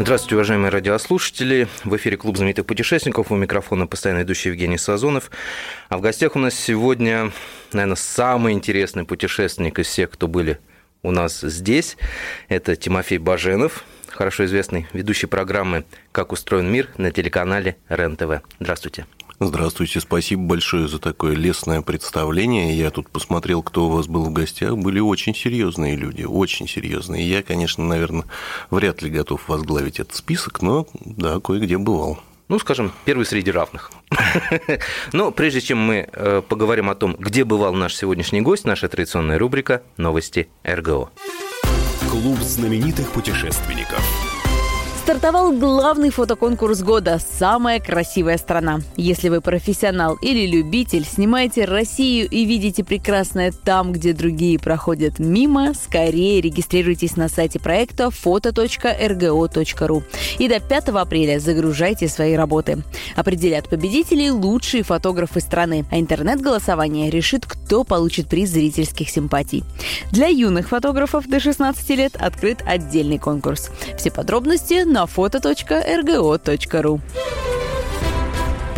Здравствуйте, уважаемые радиослушатели. В эфире Клуб знаменитых путешественников. У микрофона постоянно идущий Евгений Сазонов. А в гостях у нас сегодня, наверное, самый интересный путешественник из всех, кто были у нас здесь. Это Тимофей Баженов, хорошо известный ведущий программы «Как устроен мир» на телеканале РЕН-ТВ. Здравствуйте. Здравствуйте, спасибо большое за такое лестное представление. Я тут посмотрел, кто у вас был в гостях. Были очень серьезные люди, очень серьезные. Я, конечно, наверное, вряд ли готов возглавить этот список, но да, кое-где бывал. Ну, скажем, первый среди равных. Но прежде чем мы э, поговорим о том, где бывал наш сегодняшний гость, наша традиционная рубрика «Новости РГО». Клуб знаменитых путешественников. Стартовал главный фотоконкурс года «Самая красивая страна». Если вы профессионал или любитель, снимаете Россию и видите прекрасное там, где другие проходят мимо, скорее регистрируйтесь на сайте проекта foto.rgo.ru и до 5 апреля загружайте свои работы. Определят победителей лучшие фотографы страны, а интернет-голосование решит, кто получит приз зрительских симпатий. Для юных фотографов до 16 лет открыт отдельный конкурс. Все подробности на foto.rgo.ru.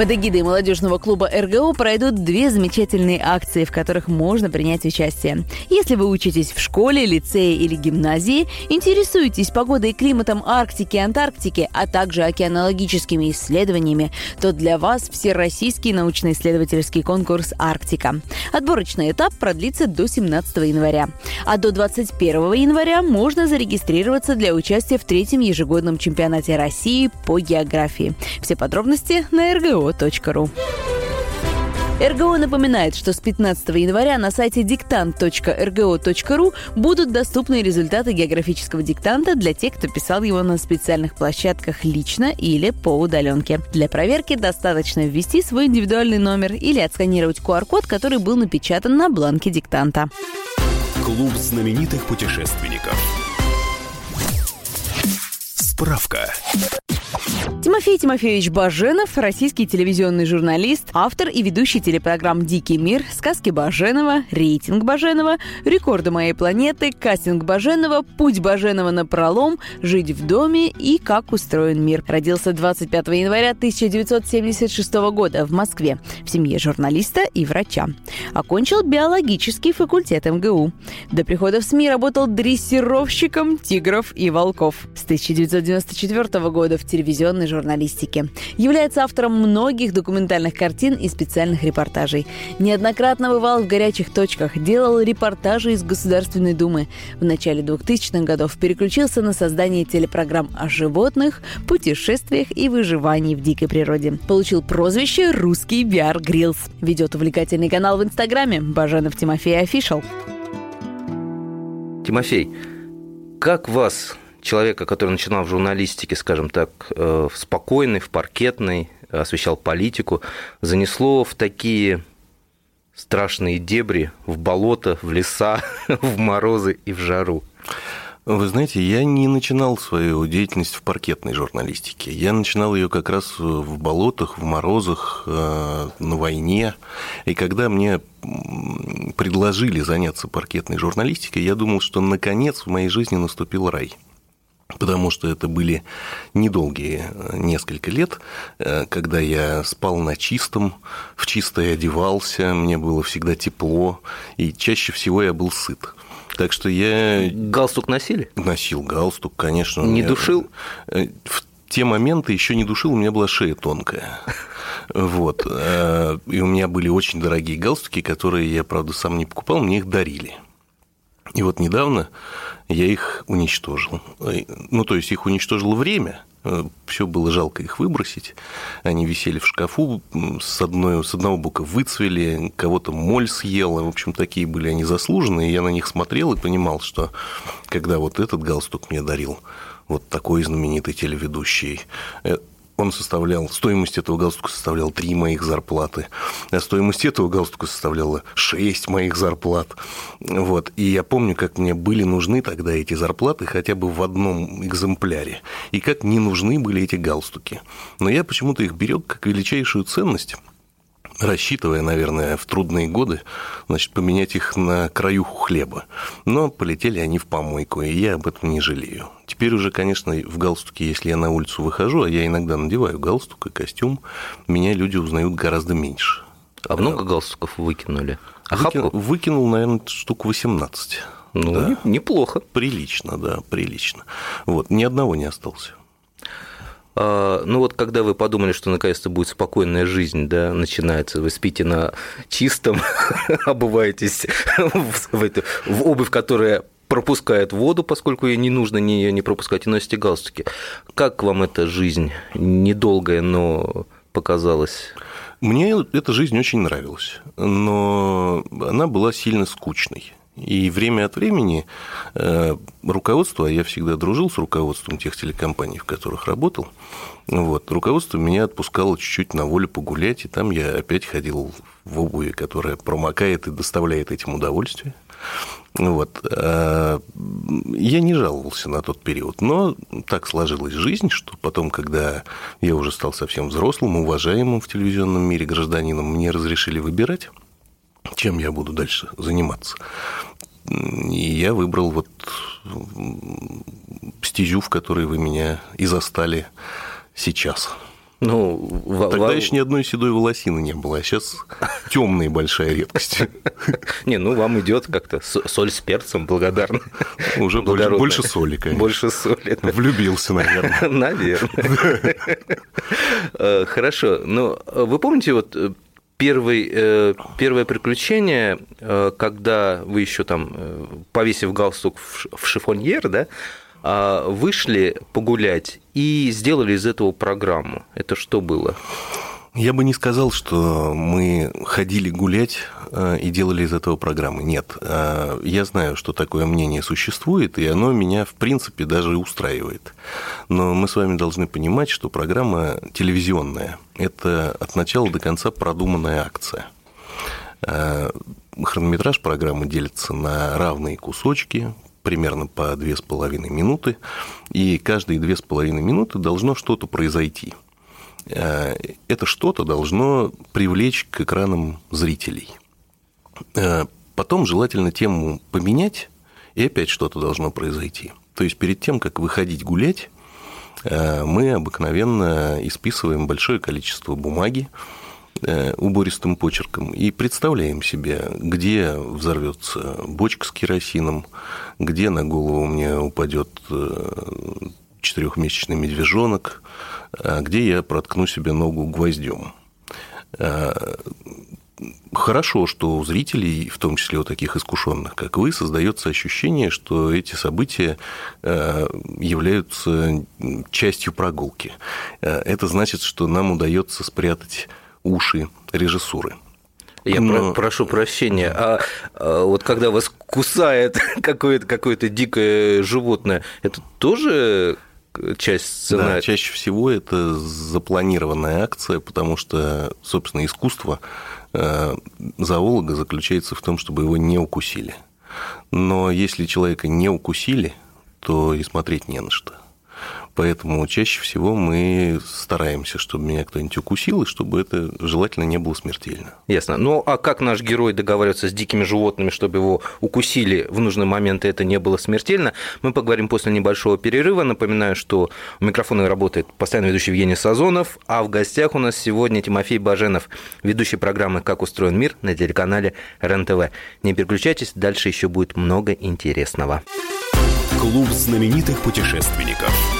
Под эгидой молодежного клуба РГО пройдут две замечательные акции, в которых можно принять участие. Если вы учитесь в школе, лицее или гимназии, интересуетесь погодой и климатом Арктики и Антарктики, а также океанологическими исследованиями, то для вас Всероссийский научно-исследовательский конкурс «Арктика». Отборочный этап продлится до 17 января. А до 21 января можно зарегистрироваться для участия в третьем ежегодном чемпионате России по географии. Все подробности на РГО rgo.ru. РГО напоминает, что с 15 января на сайте диктант.рго.ру будут доступны результаты географического диктанта для тех, кто писал его на специальных площадках лично или по удаленке. Для проверки достаточно ввести свой индивидуальный номер или отсканировать QR-код, который был напечатан на бланке диктанта. Клуб знаменитых путешественников. Справка. Тимофей Тимофеевич Баженов, российский телевизионный журналист, автор и ведущий телепрограмм «Дикий мир», «Сказки Баженова», «Рейтинг Баженова», «Рекорды моей планеты», «Кастинг Баженова», «Путь Баженова на пролом», «Жить в доме» и «Как устроен мир». Родился 25 января 1976 года в Москве в семье журналиста и врача. Окончил биологический факультет МГУ. До прихода в СМИ работал дрессировщиком тигров и волков. С 1994 года в телевизионной журналистике. Является автором многих документальных картин и специальных репортажей. Неоднократно бывал в горячих точках, делал репортажи из Государственной Думы. В начале 2000-х годов переключился на создание телепрограмм о животных, путешествиях и выживании в дикой природе. Получил прозвище «Русский Биар Гриллс». Ведет увлекательный канал в Инстаграме «Баженов Тимофей Офишал». Тимофей, как вас человека, который начинал в журналистике, скажем так, э, в спокойной, в паркетной, освещал политику, занесло в такие страшные дебри, в болото, в леса, в морозы и в жару? Вы знаете, я не начинал свою деятельность в паркетной журналистике. Я начинал ее как раз в болотах, в морозах, э, на войне. И когда мне предложили заняться паркетной журналистикой, я думал, что наконец в моей жизни наступил рай потому что это были недолгие э, несколько лет, э, когда я спал на чистом, в чистое одевался, мне было всегда тепло, и чаще всего я был сыт. Так что я... Галстук носили? Носил галстук, конечно. Не душил? Э, в те моменты еще не душил, у меня была шея тонкая. Вот. И у меня были очень дорогие галстуки, которые я, правда, сам не покупал, мне их дарили. И вот недавно я их уничтожил. Ну, то есть их уничтожило время, все было жалко их выбросить. Они висели в шкафу, с, одной, с одного бока выцвели, кого-то моль съела. В общем, такие были они заслуженные. Я на них смотрел и понимал, что когда вот этот галстук мне дарил вот такой знаменитый телеведущий, э, он составлял, стоимость этого галстука составляла 3 моих зарплаты, а стоимость этого галстука составляла 6 моих зарплат. Вот. И я помню, как мне были нужны тогда эти зарплаты хотя бы в одном экземпляре, и как не нужны были эти галстуки. Но я почему-то их берег как величайшую ценность, рассчитывая, наверное, в трудные годы, значит, поменять их на краюху хлеба. Но полетели они в помойку, и я об этом не жалею. Теперь уже, конечно, в галстуке, если я на улицу выхожу, а я иногда надеваю галстук и костюм, меня люди узнают гораздо меньше. А много галстуков выкинули? А Выкинул, выкинул, наверное, штук 18. Ну, да. неплохо. Прилично, да, прилично. Вот, ни одного не остался. А, ну вот когда вы подумали, что наконец-то будет спокойная жизнь, да, начинается, вы спите на чистом, обуваетесь в, обувь, которая пропускает воду, поскольку ей не нужно ее не пропускать, и носите галстуки. Как вам эта жизнь недолгая, но показалась? Мне эта жизнь очень нравилась, но она была сильно скучной. И время от времени э, руководство, а я всегда дружил с руководством тех телекомпаний, в которых работал, вот, руководство меня отпускало чуть-чуть на волю погулять, и там я опять ходил в обуви, которая промокает и доставляет этим удовольствие. Вот. А, я не жаловался на тот период, но так сложилась жизнь, что потом, когда я уже стал совсем взрослым, уважаемым в телевизионном мире гражданином, мне разрешили выбирать, чем я буду дальше заниматься. И я выбрал вот стезю, в которой вы меня и застали сейчас. Ну, Тогда в... еще ни одной седой волосины не было, а сейчас темная большая редкость. Не, ну вам идет как-то соль с перцем, благодарно. Уже больше соли, конечно. Больше соли. Влюбился, наверное. Наверное. Э, хорошо. Ну, вы помните, вот э, первый, э, первое приключение, когда вы еще там, повесив галстук в шифоньер, да, а, вышли погулять и сделали из этого программу. Это что было? Я бы не сказал, что мы ходили гулять э, и делали из этого программы. Нет. А, я знаю, что такое мнение существует, и оно меня, в принципе, даже устраивает. Но мы с вами должны понимать, что программа телевизионная. Это от начала до конца продуманная акция. А, хронометраж программы делится на равные кусочки, примерно по 2,5 минуты, и каждые 2,5 минуты должно что-то произойти. Э, это что-то должно привлечь к экранам зрителей. Э, потом желательно тему поменять, и опять что-то должно произойти. То есть перед тем, как выходить гулять, э, мы обыкновенно исписываем большое количество бумаги, убористым почерком и представляем себе, где взорвется бочка с керосином, где на голову мне упадет четырехмесячный медвежонок, где я проткну себе ногу гвоздем. Э, хорошо, что у зрителей, в том числе у таких искушенных, как вы, создается ощущение, что эти события являются частью прогулки. Это значит, что нам удается спрятать уши режиссуры. Я Но... про- прошу прощения, а, а вот когда вас кусает какое-то, какое-то дикое животное, это тоже часть сценария? Да, чаще всего это запланированная акция, потому что, собственно, искусство э, зоолога заключается в том, чтобы его не укусили. Но если человека не укусили, то и смотреть не на что. Поэтому чаще всего мы стараемся, чтобы меня кто-нибудь укусил, и чтобы это желательно не было смертельно. Ясно. Ну, а как наш герой договаривается с дикими животными, чтобы его укусили в нужный момент, и это не было смертельно? Мы поговорим после небольшого перерыва. Напоминаю, что у микрофона работает постоянно ведущий Евгений Сазонов, а в гостях у нас сегодня Тимофей Баженов, ведущий программы «Как устроен мир» на телеканале РЕН-ТВ. Не переключайтесь, дальше еще будет много интересного. Клуб знаменитых путешественников.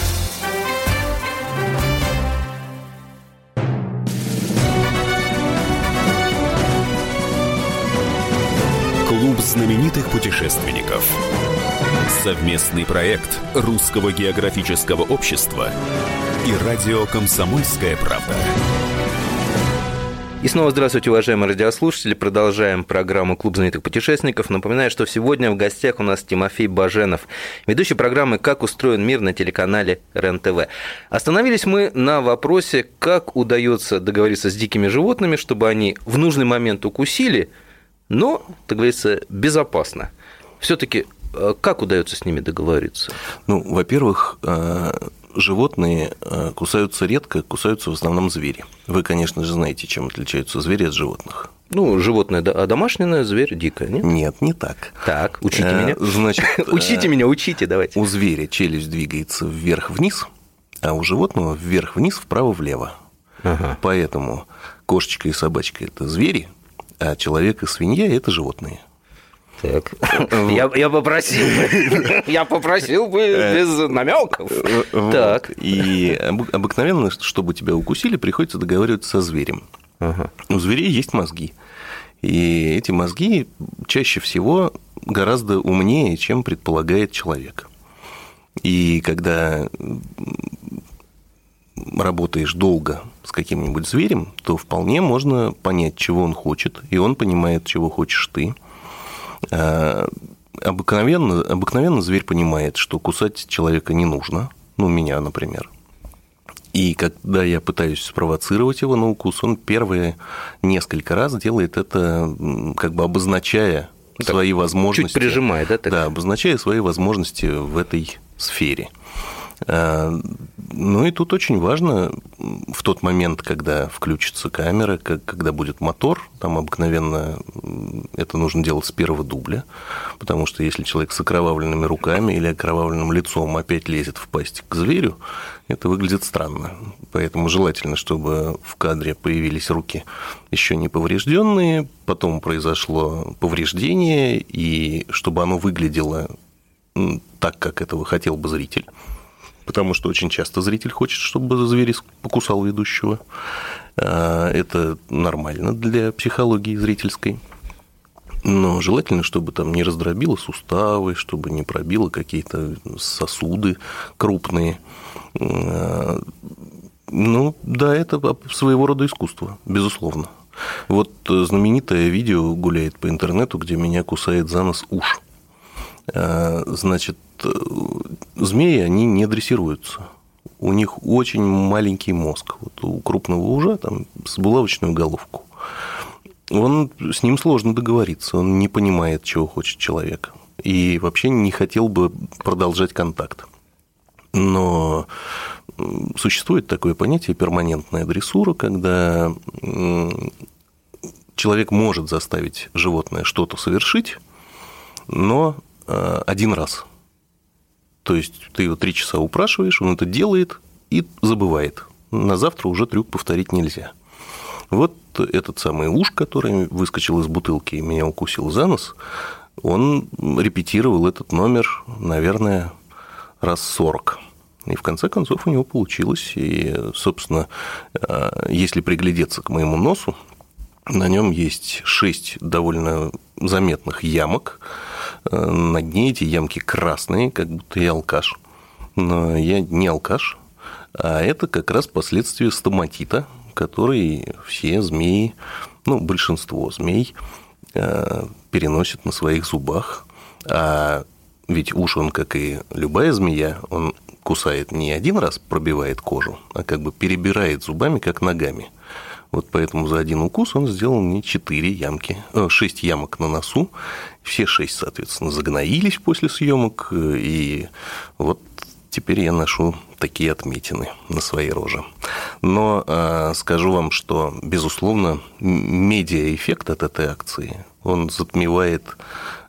Знаменитых путешественников. Совместный проект Русского географического общества и радио «Комсомольская правда». И снова здравствуйте, уважаемые радиослушатели. Продолжаем программу «Клуб знаменитых путешественников». Напоминаю, что сегодня в гостях у нас Тимофей Баженов, ведущий программы «Как устроен мир» на телеканале РЕН-ТВ. Остановились мы на вопросе, как удается договориться с дикими животными, чтобы они в нужный момент укусили, но, так говорится, безопасно. Все-таки э, как удается с ними договориться? Ну, во-первых, э, животные э, кусаются редко, кусаются в основном звери. Вы, конечно же, знаете, чем отличаются звери от животных. Ну, животное, а домашнее зверь дикое, нет? Нет, не так. Так, учите меня. Значит, Учите меня, учите, давайте. У зверя челюсть двигается вверх-вниз, а у животного вверх-вниз, вправо-влево. Ага. Поэтому кошечка и собачка – это звери, а человек и свинья – это животные. Так. Я, я попросил бы, я попросил бы без намеков. Вот. Так. И обы- обыкновенно, чтобы тебя укусили, приходится договариваться со зверем. Ага. У зверей есть мозги. И эти мозги чаще всего гораздо умнее, чем предполагает человек. И когда работаешь долго с каким-нибудь зверем, то вполне можно понять, чего он хочет, и он понимает, чего хочешь ты. А, Обыкновенно, обыкновенно зверь понимает, что кусать человека не нужно, ну, меня, например. И когда я пытаюсь спровоцировать его на укус, он первые несколько раз делает это, как бы обозначая Так, свои возможности. Чуть прижимает, да? так? Да, обозначая свои возможности в этой сфере. А, Ну и тут очень важно в тот момент, когда включится камера, когда будет мотор, там обыкновенно это нужно делать с первого дубля, потому что если человек с окровавленными руками или окровавленным лицом опять лезет в пасть к зверю, это выглядит странно. Поэтому желательно, чтобы в кадре появились руки еще не поврежденные, потом произошло повреждение, и чтобы оно выглядело так, как этого хотел бы зритель. Потому что очень часто зритель хочет, чтобы зверь покусал ведущего. А, Это нормально для психологии зрительской. Но желательно, чтобы там не раздробило суставы, чтобы не пробило какие-то сосуды крупные. А, Ну, да, это своего рода искусство, безусловно. Вот э, знаменитое видео гуляет по интернету, где меня кусает за нос уж. А, Значит, э, змеи, они не дрессируются. У них очень маленький мозг. Вот у крупного ужа там с булавочную головку. Он, с ним сложно договориться, он не понимает, чего хочет человек. И вообще не хотел бы продолжать контакт. Но существует такое понятие перманентная дрессура, когда человек может заставить животное что-то совершить, но э, один раз. То есть ты его три часа упрашиваешь, он это делает и забывает. На завтра уже трюк повторить нельзя. Вот этот самый уж, который выскочил из бутылки и меня укусил за нос, он репетировал этот номер, наверное, раз 40. И в конце концов у него получилось. И, собственно, э, если приглядеться к моему носу, на нем есть шесть довольно заметных ямок. Э, На дне эти ямки красные, как будто я алкаш. Но я не алкаш, а это как раз последствия стоматита, который все змеи, ну, большинство змей э, переносят на своих зубах. А ведь уж он, как и любая змея, он кусает не один раз, пробивает кожу, а как бы перебирает зубами, как ногами. Вот поэтому за один укус он сделал мне 4 ямки, 6 ямок на носу. Все 6, соответственно, загноились после съемок. И вот теперь я ношу такие отметины на своей роже. Но э, скажу вам, что, безусловно, медиаэффект от этой акции, он затмевает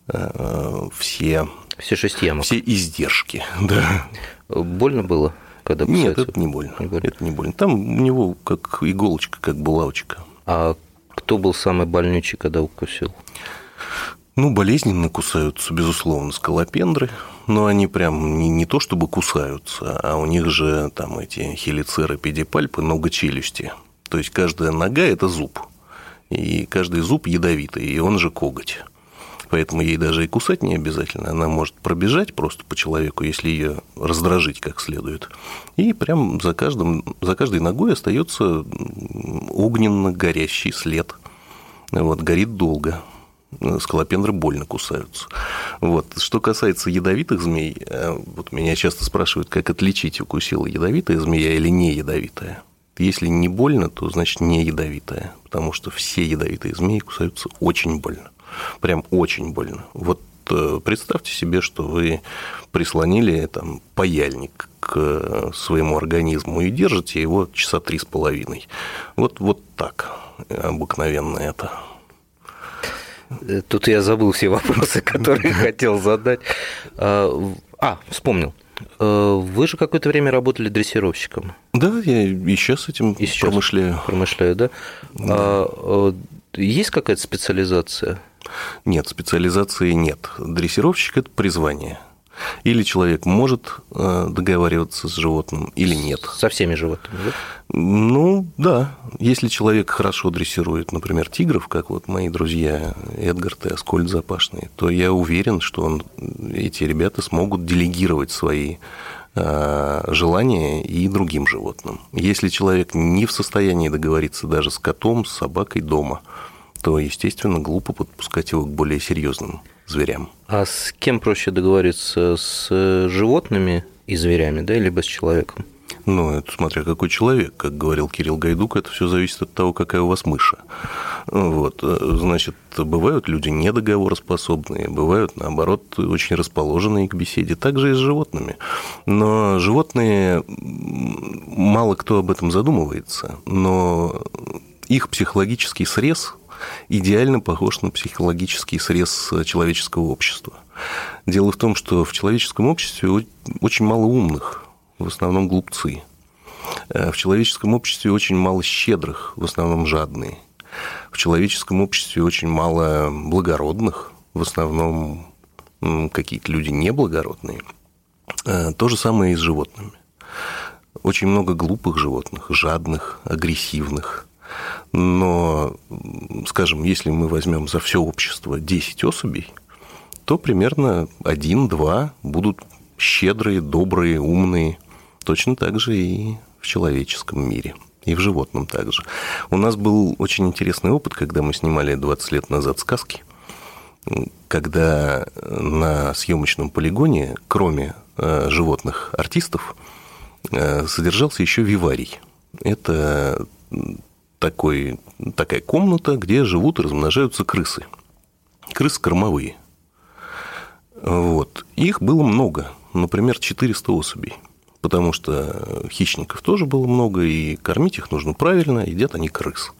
э, все, Все шесть ямок. все издержки. Да. Больно было? когда Нет, это не больно. Не больно. Это не больно. Там у него как иголочка, как булавочка. А кто был самый больнючий, когда укусил? Ну, болезненно кусаются, безусловно, скалопендры, но они прям не, не то чтобы кусаются, а у них же там эти хелицеры, педипальпы, нога челюсти. То есть каждая нога – это зуб, и каждый зуб ядовитый, и он же коготь. Поэтому ей даже и кусать не обязательно. Она может пробежать просто по человеку, если ее раздражить как следует. И прям за, каждым, за каждой ногой остается огненно горящий след. Вот, горит долго скалопендры больно кусаются. Вот. Что касается ядовитых змей, э, вот меня часто спрашивают, как отличить, укусила ядовитая змея или не ядовитая. Если не больно, то значит не ядовитая, потому что все ядовитые змеи кусаются очень больно. Прям очень больно. Вот э, представьте себе, что вы прислонили там, паяльник к своему организму и держите его часа три с половиной. Вот, вот так обыкновенно это. Тут я забыл все вопросы, которые хотел задать. А, а, вспомнил. Э, Вы же какое-то время работали дрессировщиком. Да, я и сейчас этим И сейчас промышляю. Промышляю, да? А, э, есть какая-то специализация? Нет, специализации нет. Дрессировщик – это призвание. Или человек может э, договариваться с животным, или нет. Со всеми животными, да? Ну, да. Если человек хорошо дрессирует, например, тигров, как вот мои друзья Эдгард и Аскольд Запашные, то я уверен, что он, эти ребята смогут делегировать свои э, желания и другим животным. Если человек не в состоянии договориться даже с котом, с собакой дома, то, естественно, глупо подпускать его к более серьезным зверям. А с кем проще договориться? С животными и зверями, да, либо с человеком? Ну, это смотря какой человек. Как говорил Кирилл Гайдук, это все зависит от того, какая у вас мыша. Вот. Значит, бывают люди недоговороспособные, бывают, наоборот, очень расположенные к беседе. Так же и с животными. Но животные, мало кто об этом задумывается, но их психологический срез идеально похож на психологический срез человеческого общества. Дело в том, что в человеческом обществе очень мало умных, в основном глупцы. В человеческом обществе очень мало щедрых, в основном жадные. В человеческом обществе очень мало благородных, в основном какие-то люди неблагородные. То же самое и с животными. Очень много глупых животных, жадных, агрессивных. Но, скажем, если мы возьмем за все общество 10 особей, то примерно 1-2 будут щедрые, добрые, умные. Точно так же и в человеческом мире. И в животном также. У нас был очень интересный опыт, когда мы снимали 20 лет назад сказки, когда на съемочном полигоне, кроме животных артистов, содержался еще виварий. Это такой, такая комната, где живут и размножаются крысы. Крысы кормовые. Вот. Их было много, например, 400 особей. Потому что хищников тоже было много, и кормить их нужно правильно, едят они крыс.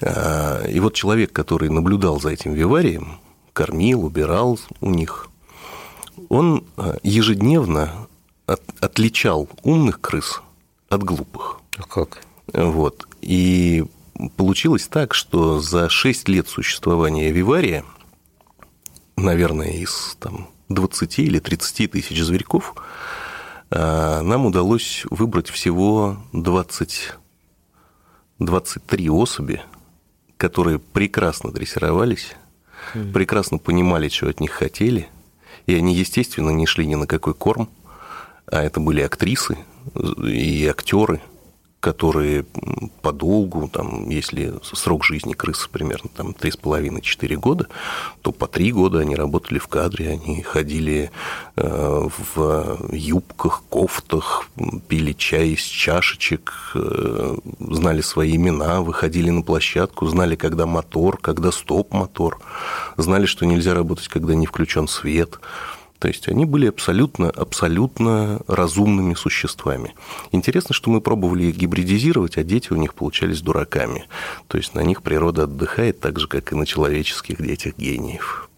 И вот человек, который наблюдал за этим виварием, кормил, убирал у них, он ежедневно отличал умных крыс от глупых. А как? Вот. И получилось так, что за 6 лет существования вивария, наверное, из там, 20 или 30 тысяч зверьков, нам удалось выбрать всего 20, 23 особи, которые прекрасно дрессировались, mm. прекрасно понимали, чего от них хотели, и они, естественно, не шли ни на какой корм, а это были актрисы и актеры, которые подолгу, там, если срок жизни крысы примерно там 3,5-4 года, то по 3 года они работали в кадре, они ходили в юбках, кофтах, пили чай из чашечек, знали свои имена, выходили на площадку, знали, когда мотор, когда стоп-мотор, знали, что нельзя работать, когда не включен свет. То есть они были абсолютно, абсолютно разумными существами. Интересно, что мы пробовали их гибридизировать, а дети у них получались дураками. То есть на них природа отдыхает так же, как и на человеческих детях гениев.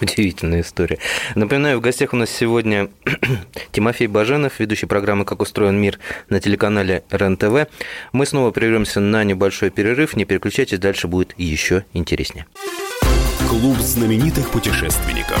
Удивительная история. Напоминаю, в гостях у нас сегодня Тимофей Баженов, ведущий программы «Как устроен мир» на телеканале РЕН-ТВ. Мы снова прервемся на небольшой перерыв. Не переключайтесь, дальше будет еще интереснее. Клуб знаменитых путешественников.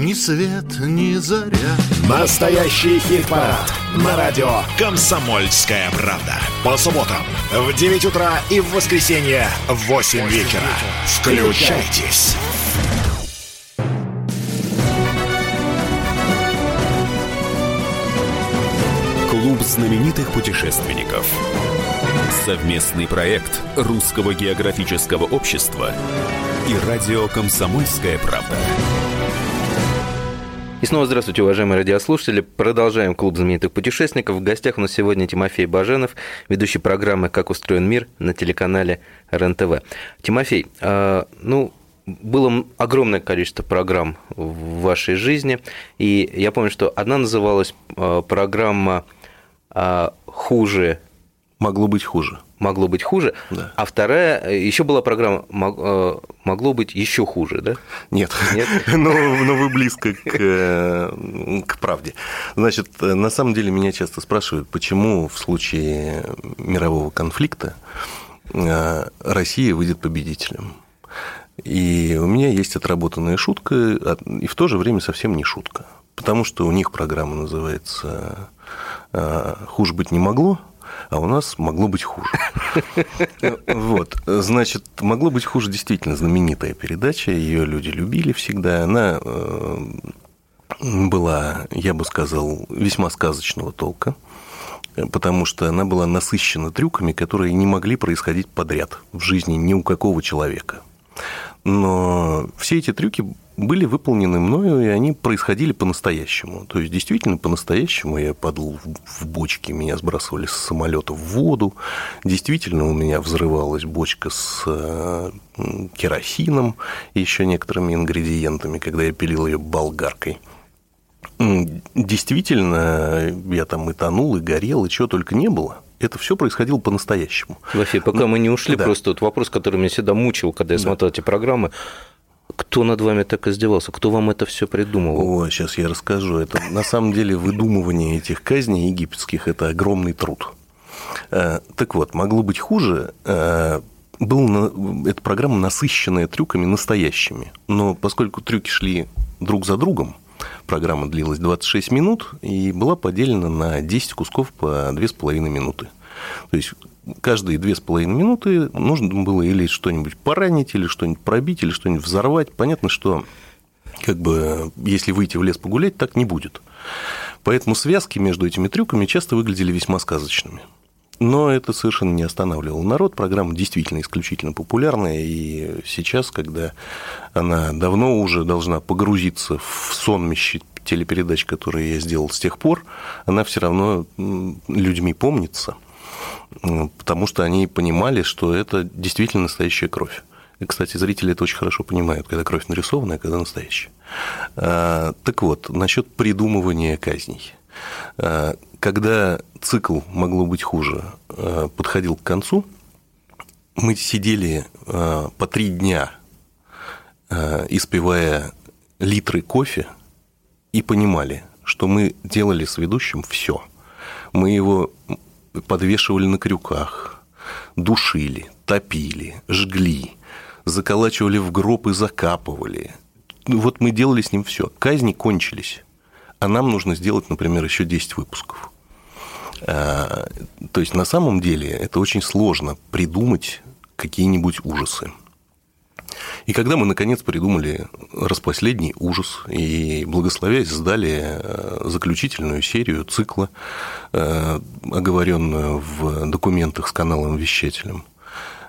ни свет, ни заря. Настоящий хит-парад на радио «Комсомольская правда». По субботам в 9 утра и в воскресенье в 8 вечера. Включайтесь. Клуб знаменитых путешественников. Совместный проект Русского географического общества и радио «Комсомольская правда». Снова здравствуйте, уважаемые радиослушатели. Продолжаем клуб знаменитых путешественников. В гостях у нас сегодня Тимофей Баженов, ведущий программы «Как устроен мир» на телеканале РЕН-ТВ. Тимофей, а, ну, было огромное количество программ в вашей жизни, и я помню, что одна называлась а, программа а, «Хуже». Могло быть хуже. Могло быть хуже. Да. А вторая, еще была программа «Могло быть еще хуже», да? Нет, Нет? но, но вы близко к, э, к правде. Значит, на самом деле меня часто спрашивают, почему в случае мирового конфликта э, Россия выйдет победителем. И у меня есть отработанная шутка, и в то же время совсем не шутка. Потому что у них программа называется э, «Хуже быть не могло», а у нас могло быть хуже. Вот, значит, могло быть хуже действительно знаменитая передача, ее люди любили всегда, она э, была, я бы сказал, весьма сказочного толка, потому что она была насыщена трюками, которые не могли происходить подряд в жизни ни у какого человека. Но все эти трюки были выполнены мною, и они происходили по-настоящему. То есть, действительно, по-настоящему я падал в бочки, меня сбрасывали с самолета в воду. Действительно, у меня взрывалась бочка с э, керосином и еще некоторыми ингредиентами, когда я пилил ее болгаркой. Действительно, я там и тонул, и горел, и чего только не было – это все происходило по-настоящему. Тимофей, пока Но, мы не ушли, да. просто вот вопрос, который меня всегда мучил, когда я да. смотрел эти программы. Кто над вами так издевался? Кто вам это все придумывал? О, сейчас я расскажу. Это на самом деле выдумывание этих казней египетских – это огромный труд. Э, так вот, могло быть хуже. Э, был, эта программа насыщенная трюками настоящими. Но поскольку трюки шли друг за другом, программа длилась 26 минут и была поделена на 10 кусков по 2,5 минуты. То есть каждые две с половиной минуты нужно было или что-нибудь поранить, или что-нибудь пробить, или что-нибудь взорвать. Понятно, что как бы, если выйти в лес погулять, так не будет. Поэтому связки между этими трюками часто выглядели весьма сказочными. Но это совершенно не останавливало народ. Программа действительно исключительно популярная. И сейчас, когда она давно уже должна погрузиться в сонмище телепередач, которые я сделал с тех пор, она все равно людьми помнится – потому что они понимали, что это действительно настоящая кровь. И, кстати, зрители это очень хорошо понимают, когда кровь нарисованная, а когда настоящая. А, так вот, насчет придумывания казней. Когда цикл могло быть хуже, подходил к концу, мы сидели по три дня, испивая литры кофе, и понимали, что мы делали с ведущим все. Мы его подвешивали на крюках, душили, топили, жгли, заколачивали в гроб и закапывали. Вот мы делали с ним все. Казни кончились. А нам нужно сделать, например, еще 10 выпусков. А, то есть на самом деле это очень сложно придумать какие-нибудь ужасы. И когда мы, наконец, придумали распоследний ужас и, благословясь, сдали э, заключительную серию цикла, э, оговоренную в документах с каналом-вещателем,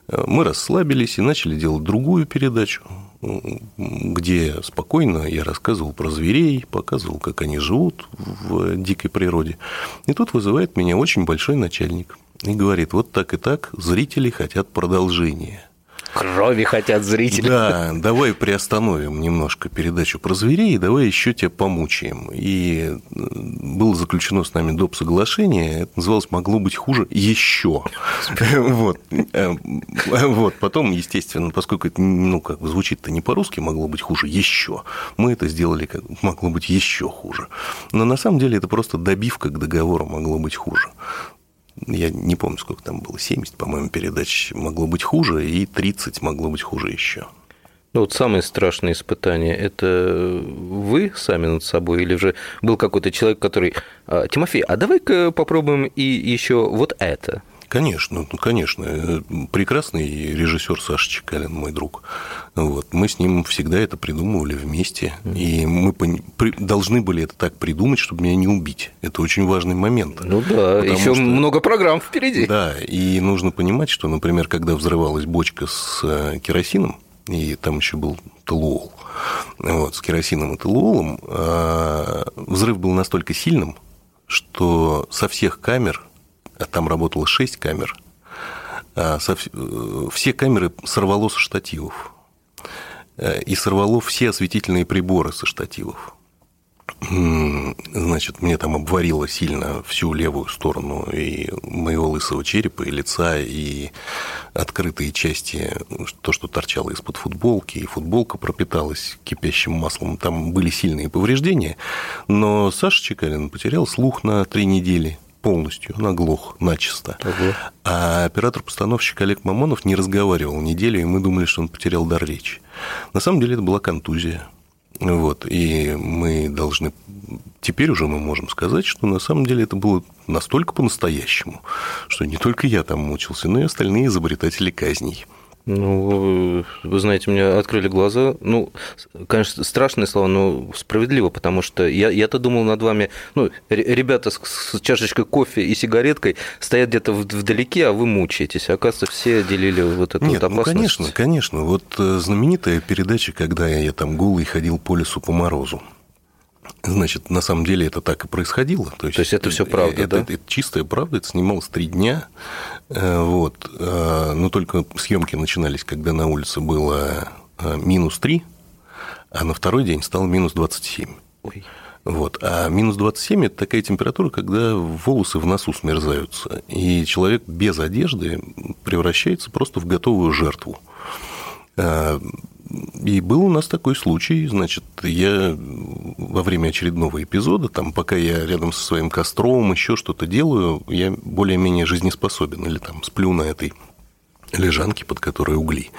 э, мы расслабились и начали делать другую передачу, где спокойно я рассказывал про зверей, показывал, как они живут в дикой природе. И тут вызывает меня очень большой начальник и говорит, вот так и так, зрители хотят продолжения. Крови хотят зрители. Да, давай приостановим немножко передачу про зверей, давай еще тебя помучаем. И было заключено с нами доп. соглашение, это называлось «Могло быть хуже еще». Вот. вот. Потом, естественно, поскольку это ну, как бы звучит-то не по-русски, могло быть хуже еще, мы это сделали как могло быть еще хуже. Но на самом деле это просто добивка к договору могло быть хуже я не помню, сколько там было, 70, по-моему, передач могло быть хуже, и 30 могло быть хуже еще. Ну, вот самое страшное испытание – это вы сами над собой, или же был какой-то человек, который, «А, Тимофей, а давай-ка попробуем и еще вот это. Конечно, ну, конечно. Прекрасный режиссер Саша Чекалин, мой друг. Вот. Мы с ним всегда это придумывали вместе. И мы должны были это так придумать, чтобы меня не убить. Это очень важный момент. Ну да, еще что... много программ впереди. Да, и нужно понимать, что, например, когда взрывалась бочка с э, керосином, и там еще был толуол, вот, с керосином и толуолом, а, взрыв был настолько сильным, что со всех камер а там работало 6 камер, а э, все камеры сорвало со штативов. Э, и сорвало все осветительные приборы со штативов. Значит, мне там обварило сильно всю левую сторону и моего лысого черепа, и лица, и открытые части, то, что торчало из-под футболки, и футболка пропиталась кипящим маслом. Там были сильные повреждения, но Саша Чекалин потерял слух на три недели – полностью, он оглох начисто. Ого. А оператор-постановщик Олег Мамонов не разговаривал неделю, и мы думали, что он потерял дар речи. На самом деле это была контузия. Вот, и мы должны... Теперь уже мы можем сказать, что на самом деле это было настолько по-настоящему, что не только я там мучился, но и остальные изобретатели казней. Ну, вы знаете, мне открыли глаза. Ну, конечно, страшные слова, но справедливо, потому что я, я-то думал над вами, ну, ребята с, с чашечкой кофе и сигареткой стоят где-то вдалеке, а вы мучаетесь. Оказывается, все делили вот эту Нет, вот опасность. ну, конечно, конечно. Вот э, знаменитая передача, когда я, я там голый ходил по лесу по морозу. Значит, на самом деле это так и происходило. То есть, То есть это все правда, это, да? Это, это чистая правда. Это снималось три дня. Э, вот. Э, но только съемки начинались, когда на улице было э, минус 3, а на второй день стало минус 27. Ой. Вот. А минус 27 – это такая температура, когда волосы в носу смерзаются, и человек без одежды превращается просто в готовую жертву. И был у нас такой случай, значит, я во время очередного эпизода, там, пока я рядом со своим костром еще что-то делаю, я более-менее жизнеспособен, или там сплю на этой лежанке, под которой угли.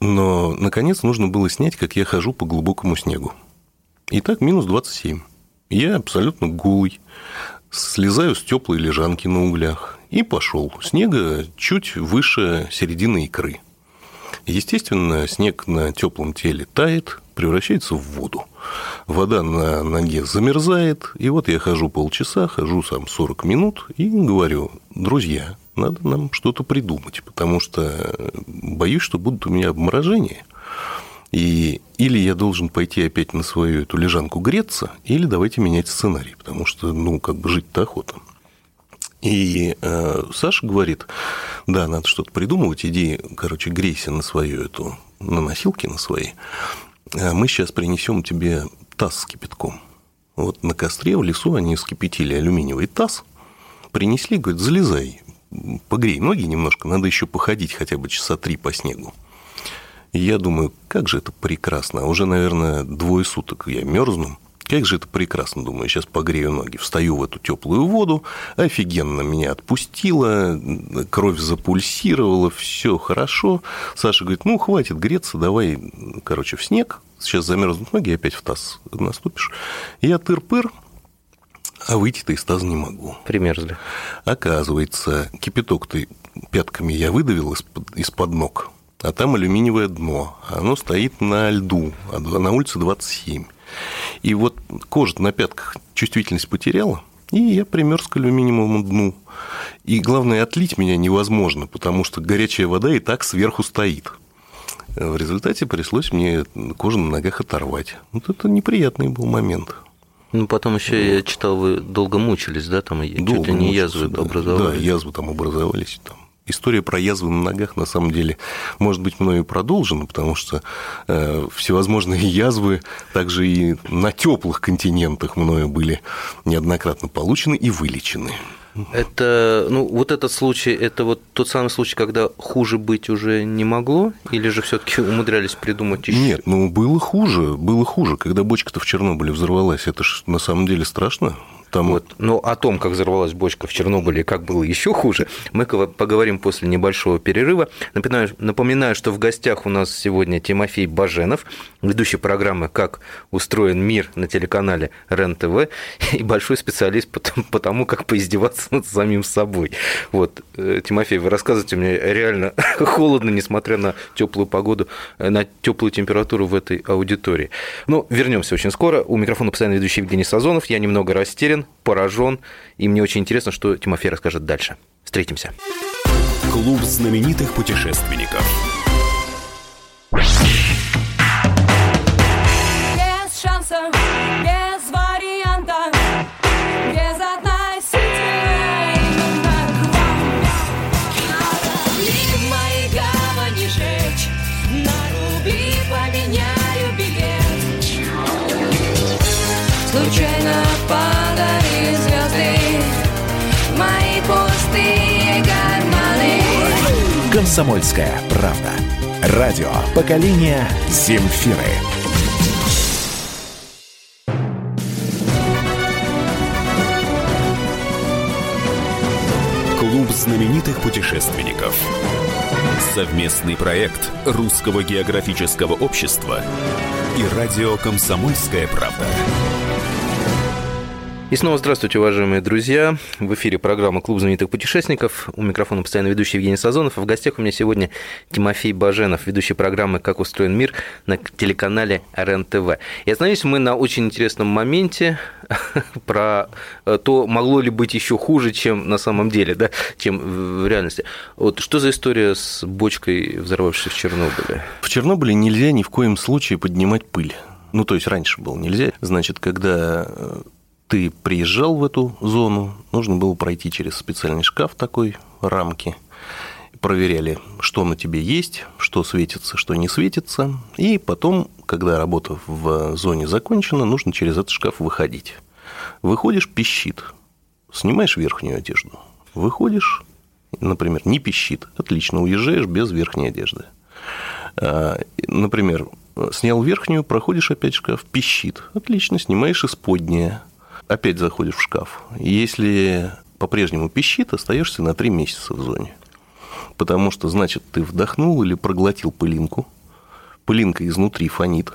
Но, наконец, нужно было снять, как я хожу по глубокому снегу. Итак, минус 27. Я абсолютно голый, слезаю с теплой лежанки на углях и пошел. Снега чуть выше середины икры – Естественно, снег на теплом теле тает, превращается в воду. Вода на ноге замерзает, и вот я хожу полчаса, хожу сам 40 минут и говорю, друзья, надо нам что-то придумать, потому что боюсь, что будут у меня обморожения. И или я должен пойти опять на свою эту лежанку греться, или давайте менять сценарий, потому что, ну, как бы жить-то охота. И э, Саша говорит, да, надо что-то придумывать, иди, короче, грейся на свою эту, на носилки на свои. А мы сейчас принесем тебе таз с кипятком. Вот на костре в лесу они скипятили алюминиевый таз, принесли, говорит, залезай, погрей ноги немножко, надо еще походить хотя бы часа три по снегу. И я думаю, как же это прекрасно. Уже, наверное, двое суток я мерзну. Как же это прекрасно, думаю, сейчас погрею ноги, встаю в эту теплую воду, офигенно меня отпустило, кровь запульсировала, все хорошо. Саша говорит, ну, хватит греться, давай, короче, в снег, сейчас замерзнут ноги, опять в таз наступишь. Я тыр-пыр, а выйти-то из таза не могу. Примерзли. Оказывается, кипяток ты пятками я выдавил из-под, из-под ног, а там алюминиевое дно. Оно стоит на льду, а на улице 27. И вот кожа на пятках чувствительность потеряла, и я примерз к алюминиевому дну. И главное, отлить меня невозможно, потому что горячая вода и так сверху стоит. В результате пришлось мне кожу на ногах оторвать. Вот это неприятный был момент. Ну, потом еще я читал, вы долго мучились, да, там долго чуть ли не язвы да. образовались. Да, язвы там образовались. Там. История про язвы на ногах, на самом деле, может быть, мною продолжена, потому что э, всевозможные язвы также и на теплых континентах мною были неоднократно получены и вылечены. Это, ну, вот этот случай, это вот тот самый случай, когда хуже быть уже не могло, или же все-таки умудрялись придумать еще? Нет, ну было хуже, было хуже, когда бочка-то в Чернобыле взорвалась, это же на самом деле страшно. Там... Вот. Но о том, как взорвалась бочка в Чернобыле и как было еще хуже, мы поговорим после небольшого перерыва. Напоминаю, напоминаю, что в гостях у нас сегодня Тимофей Баженов, ведущий программы «Как устроен мир» на телеканале РЕН-ТВ и большой специалист по, тому, как поиздеваться над самим собой. Вот, э, Тимофей, вы рассказываете мне реально холодно, несмотря на теплую погоду, э, на теплую температуру в этой аудитории. Ну, вернемся очень скоро. У микрофона постоянно ведущий Евгений Сазонов. Я немного растерян, поражен, и мне очень интересно, что Тимофей расскажет дальше. Встретимся. Клуб знаменитых путешественников. Комсомольская правда. Радио поколения Земфиры. Клуб знаменитых путешественников. Совместный проект Русского географического общества и радио «Комсомольская правда». И снова здравствуйте, уважаемые друзья. В эфире программа «Клуб знаменитых путешественников». У микрофона постоянно ведущий Евгений Сазонов. А в гостях у меня сегодня Тимофей Баженов, ведущий программы «Как устроен мир» на телеканале РЕН-ТВ. И остановились мы на очень интересном моменте про то, могло ли быть еще хуже, чем на самом деле, да, чем в реальности. Вот что за история с бочкой, взорвавшейся в Чернобыле? В Чернобыле нельзя ни в коем случае поднимать пыль. Ну, то есть раньше было нельзя. Значит, когда ты приезжал в эту зону, нужно было пройти через специальный шкаф такой, рамки, проверяли, что на тебе есть, что светится, что не светится, и потом, когда работа в зоне закончена, нужно через этот шкаф выходить. Выходишь, пищит, снимаешь верхнюю одежду, выходишь, например, не пищит, отлично, уезжаешь без верхней одежды. А, например, снял верхнюю, проходишь опять шкаф, пищит, отлично, снимаешь исподнее, опять заходишь в шкаф. Если по-прежнему пищит, остаешься на три месяца в зоне. Потому что, значит, ты вдохнул или проглотил пылинку, пылинка изнутри фонит,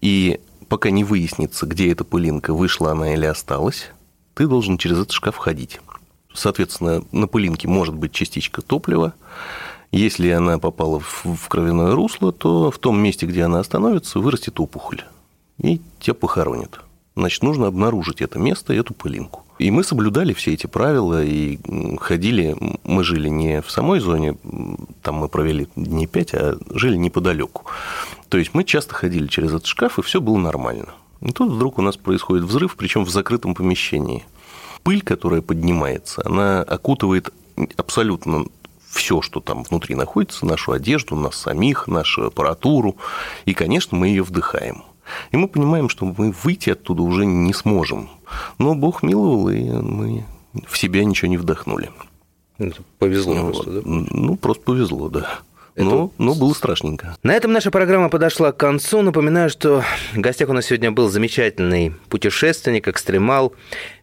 и пока не выяснится, где эта пылинка, вышла она или осталась, ты должен через этот шкаф ходить. Соответственно, на пылинке может быть частичка топлива. Если она попала в кровяное русло, то в том месте, где она остановится, вырастет опухоль. И тебя похоронят значит, нужно обнаружить это место, эту пылинку. И мы соблюдали все эти правила и ходили, мы жили не в самой зоне, там мы провели дней пять, а жили неподалеку. То есть мы часто ходили через этот шкаф, и все было нормально. И тут вдруг у нас происходит взрыв, причем в закрытом помещении. Пыль, которая поднимается, она окутывает абсолютно все, что там внутри находится, нашу одежду, нас самих, нашу аппаратуру. И, конечно, мы ее вдыхаем. И мы понимаем, что мы выйти оттуда уже не сможем. Но Бог миловал, и мы в себя ничего не вдохнули. Это повезло ну, просто, да? Ну, просто повезло, да. Но, но было страшненько. На этом наша программа подошла к концу. Напоминаю, что в гостях у нас сегодня был замечательный путешественник, экстремал,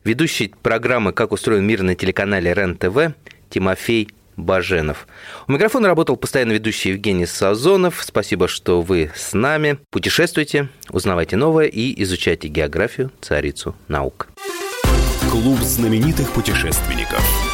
ведущий программы «Как устроен мир» на телеканале РЕН-ТВ Тимофей Баженов. У микрофона работал постоянно ведущий Евгений Сазонов. Спасибо, что вы с нами. Путешествуйте, узнавайте новое и изучайте географию, царицу наук. Клуб знаменитых путешественников.